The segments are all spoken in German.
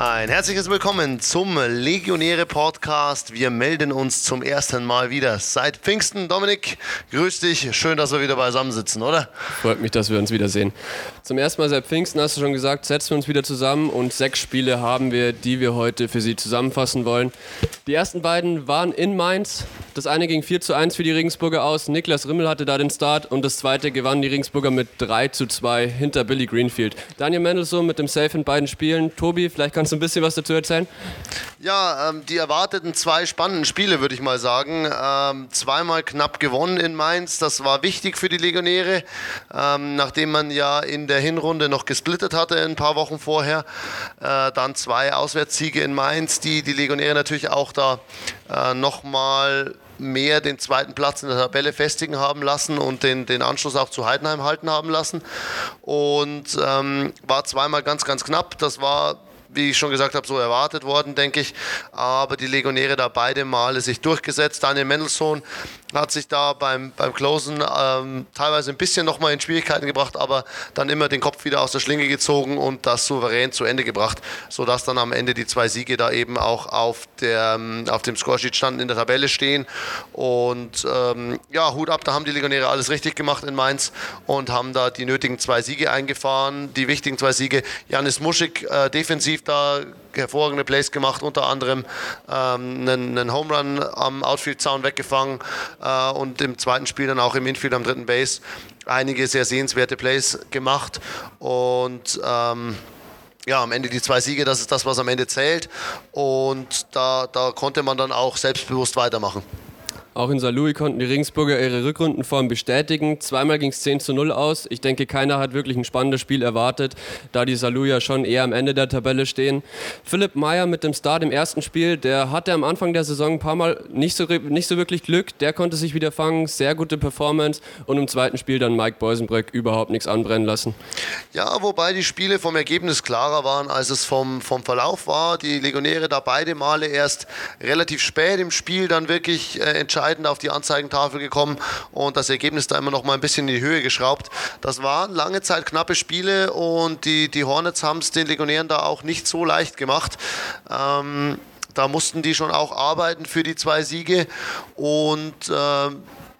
Ein herzliches Willkommen zum Legionäre Podcast. Wir melden uns zum ersten Mal wieder seit Pfingsten. Dominik, grüß dich. Schön, dass wir wieder beisammen sitzen, oder? Freut mich, dass wir uns wiedersehen. Zum ersten Mal seit Pfingsten hast du schon gesagt, setzen wir uns wieder zusammen und sechs Spiele haben wir, die wir heute für Sie zusammenfassen wollen. Die ersten beiden waren in Mainz. Das eine ging 4 zu 1 für die Regensburger aus. Niklas Rimmel hatte da den Start und das zweite gewannen die Regensburger mit 3 zu 2 hinter Billy Greenfield. Daniel Mendelssohn mit dem Safe in beiden Spielen. Tobi, vielleicht kannst du ein bisschen was dazu erzählen? Ja, ähm, die erwarteten zwei spannenden Spiele, würde ich mal sagen. Ähm, zweimal knapp gewonnen in Mainz. Das war wichtig für die Legionäre, ähm, nachdem man ja in der Hinrunde noch gesplittet hatte ein paar Wochen vorher. Äh, dann zwei Auswärtssiege in Mainz, die die Legionäre natürlich auch da äh, nochmal mehr den zweiten Platz in der Tabelle festigen haben lassen und den, den Anschluss auch zu Heidenheim halten haben lassen. Und ähm, war zweimal ganz, ganz knapp. Das war wie ich schon gesagt habe, so erwartet worden, denke ich. Aber die Legionäre da beide Male sich durchgesetzt. Daniel Mendelssohn hat sich da beim, beim Closen ähm, teilweise ein bisschen nochmal in Schwierigkeiten gebracht, aber dann immer den Kopf wieder aus der Schlinge gezogen und das souverän zu Ende gebracht, sodass dann am Ende die zwei Siege da eben auch auf, der, ähm, auf dem Scoresheet standen, in der Tabelle stehen. Und ähm, ja, Hut ab, da haben die Legionäre alles richtig gemacht in Mainz und haben da die nötigen zwei Siege eingefahren, die wichtigen zwei Siege. Janis Muschik äh, defensiv da hervorragende Plays gemacht, unter anderem ähm, einen, einen Home Run am Outfield-Zaun weggefangen äh, und im zweiten Spiel dann auch im Infield am dritten Base einige sehr sehenswerte Plays gemacht und ähm, ja, am Ende die zwei Siege, das ist das, was am Ende zählt und da, da konnte man dann auch selbstbewusst weitermachen. Auch in St. Louis konnten die Regensburger ihre Rückrundenform bestätigen. Zweimal ging es 10 zu 0 aus. Ich denke, keiner hat wirklich ein spannendes Spiel erwartet, da die ja schon eher am Ende der Tabelle stehen. Philipp Meyer mit dem Start im ersten Spiel, der hatte am Anfang der Saison ein paar Mal nicht so, nicht so wirklich Glück. Der konnte sich wieder fangen, sehr gute Performance. Und im zweiten Spiel dann Mike Beusenbrück überhaupt nichts anbrennen lassen. Ja, wobei die Spiele vom Ergebnis klarer waren, als es vom, vom Verlauf war. Die Legionäre da beide Male erst relativ spät im Spiel dann wirklich äh, entscheidend entscheidend auf die Anzeigentafel gekommen und das Ergebnis da immer noch mal ein bisschen in die Höhe geschraubt. Das waren lange Zeit knappe Spiele und die, die Hornets haben es den Legionären da auch nicht so leicht gemacht. Ähm, da mussten die schon auch arbeiten für die zwei Siege und äh,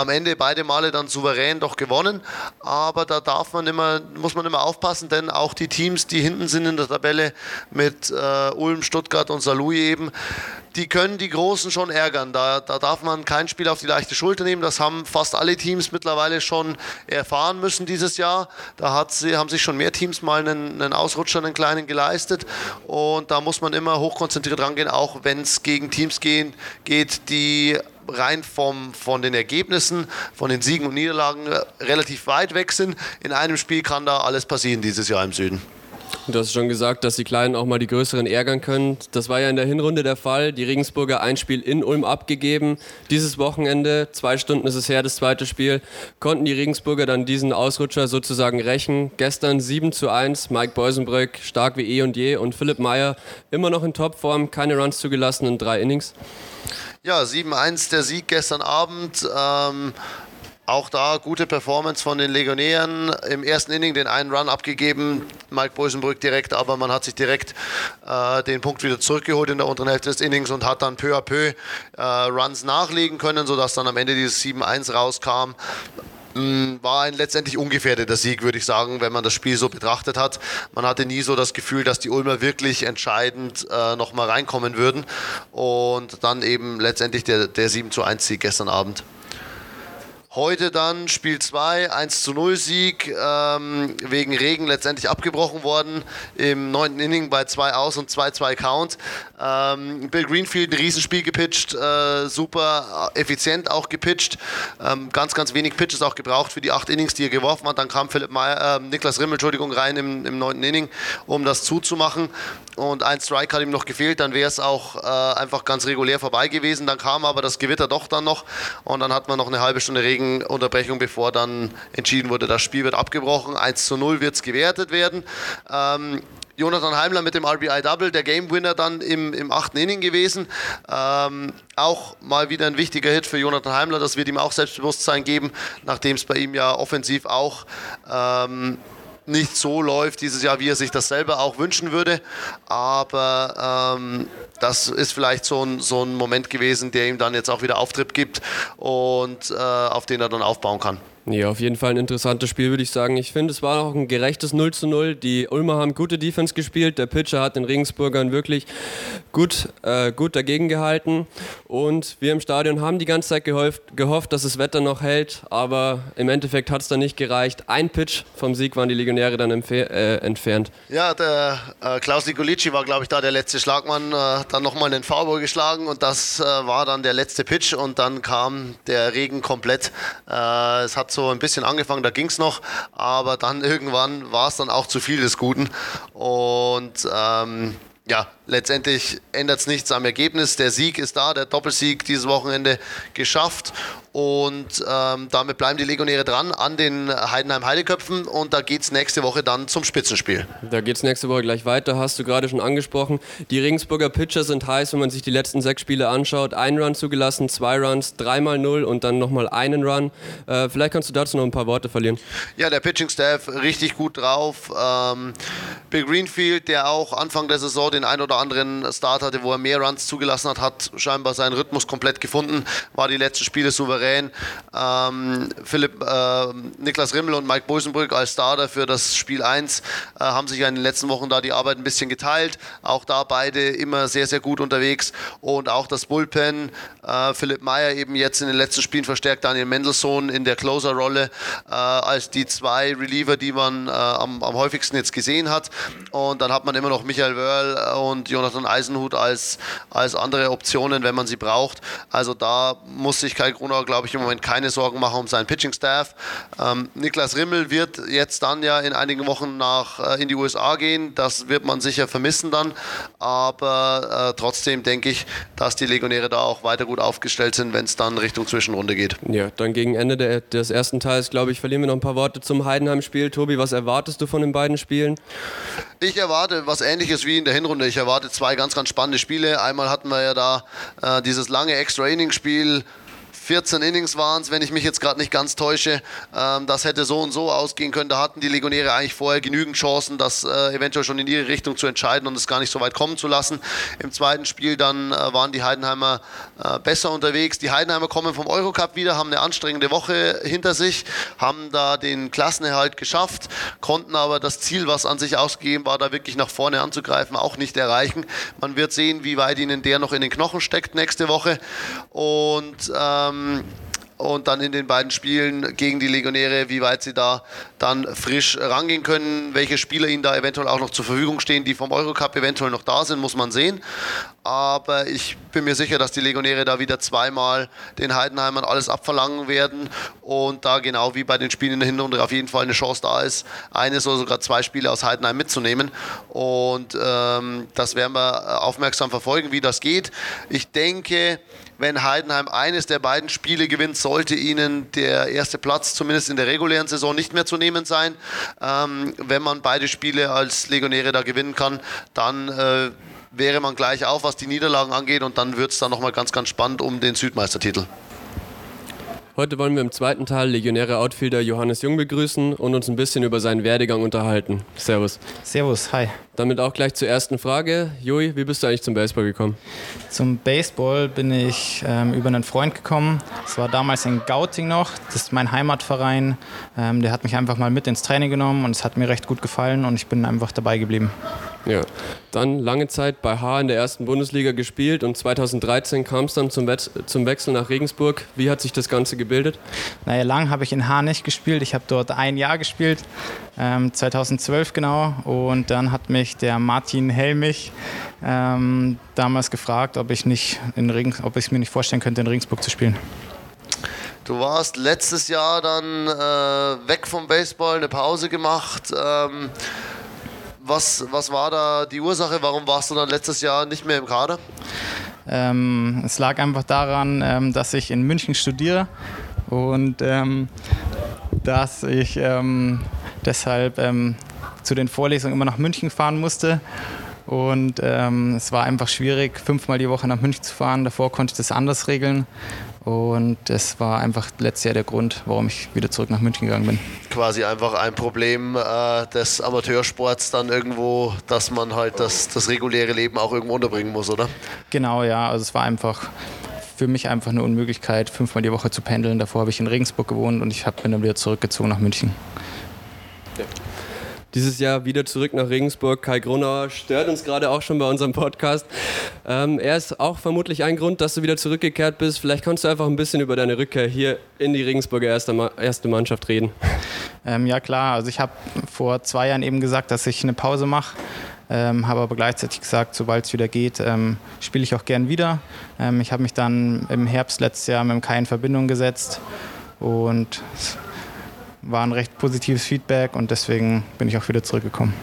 am Ende beide Male dann souverän doch gewonnen. Aber da darf man immer, muss man immer aufpassen, denn auch die Teams, die hinten sind in der Tabelle mit äh, Ulm, Stuttgart und Salui eben, die können die Großen schon ärgern. Da, da darf man kein Spiel auf die leichte Schulter nehmen. Das haben fast alle Teams mittlerweile schon erfahren müssen dieses Jahr. Da hat sie, haben sich schon mehr Teams mal einen, einen Ausrutscher, einen kleinen geleistet. Und da muss man immer hochkonzentriert rangehen, auch wenn es gegen Teams gehen, geht, die rein vom, von den Ergebnissen, von den Siegen und Niederlagen äh, relativ weit weg sind. In einem Spiel kann da alles passieren dieses Jahr im Süden. Du hast schon gesagt, dass die Kleinen auch mal die Größeren ärgern können. Das war ja in der Hinrunde der Fall. Die Regensburger ein Spiel in Ulm abgegeben. Dieses Wochenende, zwei Stunden ist es her, das zweite Spiel, konnten die Regensburger dann diesen Ausrutscher sozusagen rächen. Gestern 7 zu 1, Mike Beusenbrück stark wie eh und je und Philipp Meyer immer noch in Topform, keine Runs zugelassen in drei Innings. Ja, 7-1 der Sieg gestern Abend. Ähm, auch da gute Performance von den Legionären. Im ersten Inning den einen Run abgegeben, Mike Boisenbrück direkt, aber man hat sich direkt äh, den Punkt wieder zurückgeholt in der unteren Hälfte des Innings und hat dann peu à peu äh, Runs nachlegen können, sodass dann am Ende dieses 7-1 rauskam. Mm, war ein letztendlich ungefährdeter Sieg, würde ich sagen, wenn man das Spiel so betrachtet hat. Man hatte nie so das Gefühl, dass die Ulmer wirklich entscheidend äh, nochmal reinkommen würden. Und dann eben letztendlich der, der 7 zu 1 Sieg gestern Abend. Heute dann Spiel 2, 1 zu 0 Sieg, ähm, wegen Regen letztendlich abgebrochen worden im neunten Inning bei 2 aus und 2-2 Count. Ähm, Bill Greenfield ein Riesenspiel gepitcht, äh, super effizient auch gepitcht, ähm, ganz, ganz wenig Pitches auch gebraucht für die acht Innings, die er geworfen hat. Dann kam Philipp Meyer, äh, Niklas Rimmel, Entschuldigung, rein im, im neunten Inning, um das zuzumachen. Und ein Strike hat ihm noch gefehlt, dann wäre es auch äh, einfach ganz regulär vorbei gewesen. Dann kam aber das Gewitter doch dann noch und dann hat man noch eine halbe Stunde Regen Unterbrechung, bevor dann entschieden wurde, das Spiel wird abgebrochen. 1 zu 0 wird es gewertet werden. Ähm, Jonathan Heimler mit dem RBI-Double, der Game-Winner dann im, im achten Inning gewesen. Ähm, auch mal wieder ein wichtiger Hit für Jonathan Heimler. Das wird ihm auch Selbstbewusstsein geben, nachdem es bei ihm ja offensiv auch ähm, nicht so läuft dieses Jahr, wie er sich das selber auch wünschen würde. Aber ähm, das ist vielleicht so ein, so ein Moment gewesen, der ihm dann jetzt auch wieder Auftrieb gibt und äh, auf den er dann aufbauen kann. Ja, auf jeden Fall ein interessantes Spiel, würde ich sagen. Ich finde, es war auch ein gerechtes 0 zu 0. Die Ulmer haben gute Defense gespielt. Der Pitcher hat den Regensburgern wirklich gut, äh, gut dagegen gehalten. Und wir im Stadion haben die ganze Zeit gehofft, gehofft dass das Wetter noch hält. Aber im Endeffekt hat es dann nicht gereicht. Ein Pitch vom Sieg waren die Legionäre dann äh, entfernt. Ja, der äh, Klaus Nicolici war, glaube ich, da der letzte Schlagmann. Äh, dann nochmal einen Foulball geschlagen und das äh, war dann der letzte Pitch. Und dann kam der Regen komplett. Äh, es hat so so ein bisschen angefangen, da ging es noch, aber dann irgendwann war es dann auch zu viel des Guten. Und ähm, ja, letztendlich ändert es nichts am Ergebnis. Der Sieg ist da, der Doppelsieg dieses Wochenende geschafft. Und ähm, damit bleiben die Legionäre dran an den Heidenheim-Heideköpfen und da geht es nächste Woche dann zum Spitzenspiel. Da geht es nächste Woche gleich weiter, hast du gerade schon angesprochen. Die Regensburger Pitcher sind heiß, wenn man sich die letzten sechs Spiele anschaut. Ein Run zugelassen, zwei Runs, dreimal null und dann nochmal einen Run. Äh, vielleicht kannst du dazu noch ein paar Worte verlieren. Ja, der Pitching-Staff richtig gut drauf. Ähm, Bill Greenfield, der auch Anfang der Saison den ein oder anderen Start hatte, wo er mehr Runs zugelassen hat, hat scheinbar seinen Rhythmus komplett gefunden, war die letzten Spiele souverän. Ähm, Philipp, äh, Niklas Rimmel und Mike Bosenbrück als Starter für das Spiel 1 äh, haben sich ja in den letzten Wochen da die Arbeit ein bisschen geteilt. Auch da beide immer sehr, sehr gut unterwegs. Und auch das Bullpen, äh, Philipp Meyer eben jetzt in den letzten Spielen verstärkt, Daniel Mendelssohn in der Closer-Rolle äh, als die zwei Reliever, die man äh, am, am häufigsten jetzt gesehen hat. Und dann hat man immer noch Michael Wörl und Jonathan Eisenhut als, als andere Optionen, wenn man sie braucht. Also da muss sich Kai Grunau glaube ich, im Moment keine Sorgen machen um seinen Pitching-Staff. Ähm, Niklas Rimmel wird jetzt dann ja in einigen Wochen nach, äh, in die USA gehen. Das wird man sicher vermissen dann. Aber äh, trotzdem denke ich, dass die Legionäre da auch weiter gut aufgestellt sind, wenn es dann Richtung Zwischenrunde geht. Ja, dann gegen Ende der, des ersten Teils, glaube ich, verlieren wir noch ein paar Worte zum Heidenheim-Spiel. Tobi, was erwartest du von den beiden Spielen? Ich erwarte was ähnliches wie in der Hinrunde. Ich erwarte zwei ganz, ganz spannende Spiele. Einmal hatten wir ja da äh, dieses lange Extra-Inning-Spiel 14 Innings waren es, wenn ich mich jetzt gerade nicht ganz täusche. Ähm, das hätte so und so ausgehen können. Da hatten die Legionäre eigentlich vorher genügend Chancen, das äh, eventuell schon in ihre Richtung zu entscheiden und es gar nicht so weit kommen zu lassen. Im zweiten Spiel dann äh, waren die Heidenheimer äh, besser unterwegs. Die Heidenheimer kommen vom Eurocup wieder, haben eine anstrengende Woche hinter sich, haben da den Klassenerhalt geschafft, konnten aber das Ziel, was an sich ausgegeben war, da wirklich nach vorne anzugreifen, auch nicht erreichen. Man wird sehen, wie weit ihnen der noch in den Knochen steckt nächste Woche. Und ähm, ähm, und dann in den beiden Spielen gegen die Legionäre, wie weit sie da dann frisch rangehen können, welche Spieler ihnen da eventuell auch noch zur Verfügung stehen, die vom Eurocup eventuell noch da sind, muss man sehen. Aber ich bin mir sicher, dass die Legionäre da wieder zweimal den Heidenheimern alles abverlangen werden und da genau wie bei den Spielen in der Hinrunde auf jeden Fall eine Chance da ist, eines oder sogar zwei Spiele aus Heidenheim mitzunehmen. Und ähm, das werden wir aufmerksam verfolgen, wie das geht. Ich denke, wenn Heidenheim eines der beiden Spiele gewinnt, sollte ihnen der erste Platz zumindest in der regulären Saison nicht mehr zu nehmen sein. Ähm, wenn man beide Spiele als Legionäre da gewinnen kann, dann äh, wäre man gleich auf, was die Niederlagen angeht und dann wird es dann nochmal ganz, ganz spannend um den Südmeistertitel. Heute wollen wir im zweiten Teil Legionäre Outfielder Johannes Jung begrüßen und uns ein bisschen über seinen Werdegang unterhalten. Servus. Servus, hi. Damit auch gleich zur ersten Frage. Jui, wie bist du eigentlich zum Baseball gekommen? Zum Baseball bin ich ähm, über einen Freund gekommen. Es war damals in Gauting noch. Das ist mein Heimatverein. Ähm, der hat mich einfach mal mit ins Training genommen und es hat mir recht gut gefallen und ich bin einfach dabei geblieben. Ja, dann lange Zeit bei H in der ersten Bundesliga gespielt und 2013 kam es dann zum, We zum Wechsel nach Regensburg. Wie hat sich das Ganze gebildet? Naja, lang habe ich in H nicht gespielt. Ich habe dort ein Jahr gespielt, ähm, 2012 genau. Und dann hat mich der Martin Helmich ähm, damals gefragt, ob ich, nicht in Regen, ob ich mir nicht vorstellen könnte, in Regensburg zu spielen. Du warst letztes Jahr dann äh, weg vom Baseball, eine Pause gemacht. Ähm was, was war da die Ursache? Warum warst du dann letztes Jahr nicht mehr im Kader? Ähm, es lag einfach daran, ähm, dass ich in München studiere und ähm, dass ich ähm, deshalb zu den Vorlesungen immer nach München fahren musste. und ähm, es war einfach schwierig, fünfmal die Woche nach München zu fahren. Davor konnte ich das anders regeln und das war einfach letztes Jahr der Grund, warum ich wieder zurück nach München gegangen bin. Quasi einfach ein Problem äh, des Amateursports dann irgendwo, dass man halt das, das reguläre Leben auch irgendwo unterbringen muss, oder? Genau, ja. Also es war einfach für mich einfach eine Unmöglichkeit, fünfmal die Woche zu pendeln. Davor habe ich in Regensburg gewohnt und ich bin dann wieder zurückgezogen nach München. Dieses Jahr wieder zurück nach Regensburg. Kai Gronauer stört uns gerade auch schon bei unserem Podcast. Ähm, er ist auch vermutlich ein Grund, dass du wieder zurückgekehrt bist. Vielleicht kannst du einfach ein bisschen über deine Rückkehr hier in die Regensburger erste, erste Mannschaft reden. Ähm, ja klar, also ich habe vor zwei Jahren eben gesagt, dass ich eine Pause mache. Ähm, habe aber gleichzeitig gesagt, sobald es wieder geht, ähm, spiele ich auch gern wieder. Ähm, ich habe mich dann im Herbst letztes Jahr mit dem Kai in Verbindung gesetzt und war ein recht positives Feedback und deswegen bin ich auch wieder zurückgekommen.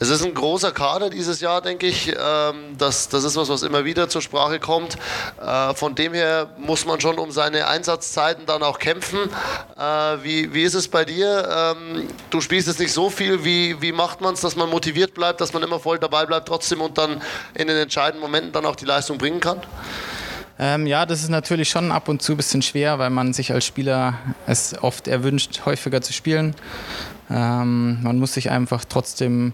Es ist ein großer Kader dieses Jahr, denke ich. Ähm, das, das ist was, was immer wieder zur Sprache kommt. Äh, von dem her muss man schon um seine Einsatzzeiten dann auch kämpfen. Äh, wie, wie ist es bei dir? Ähm, du spielst jetzt nicht so viel. Wie, wie macht man es, dass man motiviert bleibt, dass man immer voll dabei bleibt trotzdem und dann in den entscheidenden Momenten dann auch die Leistung bringen kann? Ähm, ja, das ist natürlich schon ab und zu ein bisschen schwer, weil man sich als Spieler es oft erwünscht, häufiger zu spielen. Ähm, man muss sich einfach trotzdem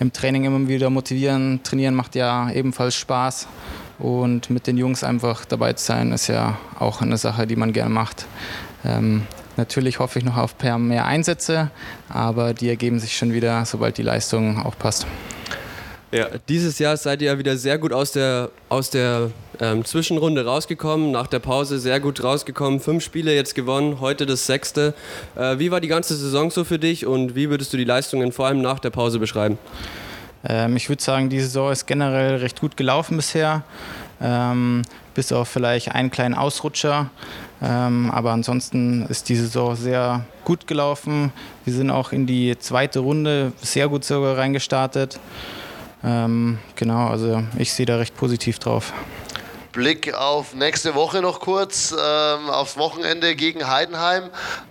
im Training immer wieder motivieren. Trainieren macht ja ebenfalls Spaß. Und mit den Jungs einfach dabei zu sein, ist ja auch eine Sache, die man gerne macht. Ähm, natürlich hoffe ich noch auf mehr Einsätze, aber die ergeben sich schon wieder, sobald die Leistung auch passt. Ja, dieses Jahr seid ihr ja wieder sehr gut aus der, aus der ähm, Zwischenrunde rausgekommen, nach der Pause sehr gut rausgekommen. Fünf Spiele jetzt gewonnen, heute das sechste. Äh, wie war die ganze Saison so für dich und wie würdest du die Leistungen vor allem nach der Pause beschreiben? Ähm, ich würde sagen, die Saison ist generell recht gut gelaufen bisher. Ähm, bis auf vielleicht einen kleinen Ausrutscher. Ähm, aber ansonsten ist die Saison sehr gut gelaufen. Wir sind auch in die zweite Runde sehr gut sogar reingestartet. Ähm, genau, also ich sehe da recht positiv drauf. Blick auf nächste Woche noch kurz, ähm, aufs Wochenende gegen Heidenheim.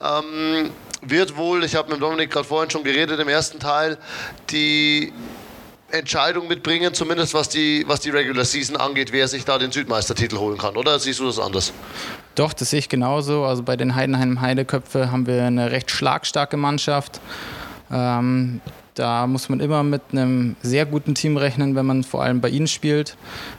Ähm, wird wohl, ich habe mit Dominik gerade vorhin schon geredet im ersten Teil, die Entscheidung mitbringen, zumindest was die, was die Regular Season angeht, wer sich da den Südmeistertitel holen kann, oder siehst du das anders? Doch, das sehe ich genauso. Also bei den Heidenheim Heideköpfe haben wir eine recht schlagstarke Mannschaft. Ähm, da muss man immer mit einem sehr guten Team rechnen, wenn man vor allem bei ihnen spielt.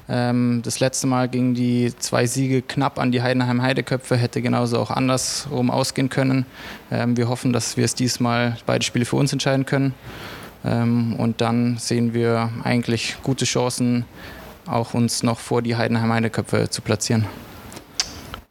Ähm, das letzte Mal gingen die zwei Siege knapp an die Heidenheim Heideköpfe, hätte genauso auch andersrum ausgehen können. Ähm, wir hoffen, dass wir es diesmal beide Spiele für uns entscheiden können. Ähm, und dann sehen wir eigentlich gute Chancen, auch uns noch vor die Heidenheim Heideköpfe zu platzieren.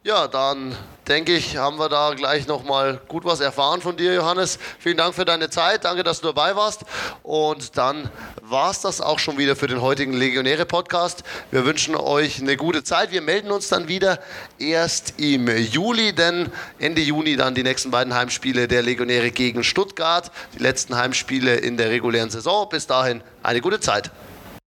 Ja, dann denke ich, haben wir da gleich nochmal gut was erfahren von dir, Johannes. Vielen Dank für deine Zeit, danke, dass du dabei warst. Und dann war es das auch schon wieder für den heutigen Legionäre-Podcast. Wir wünschen euch eine gute Zeit. Wir melden uns dann wieder erst im Juli, denn Ende Juni dann die nächsten beiden Heimspiele der Legionäre gegen Stuttgart. Die letzten Heimspiele in der regulären Saison. Bis dahin eine gute Zeit.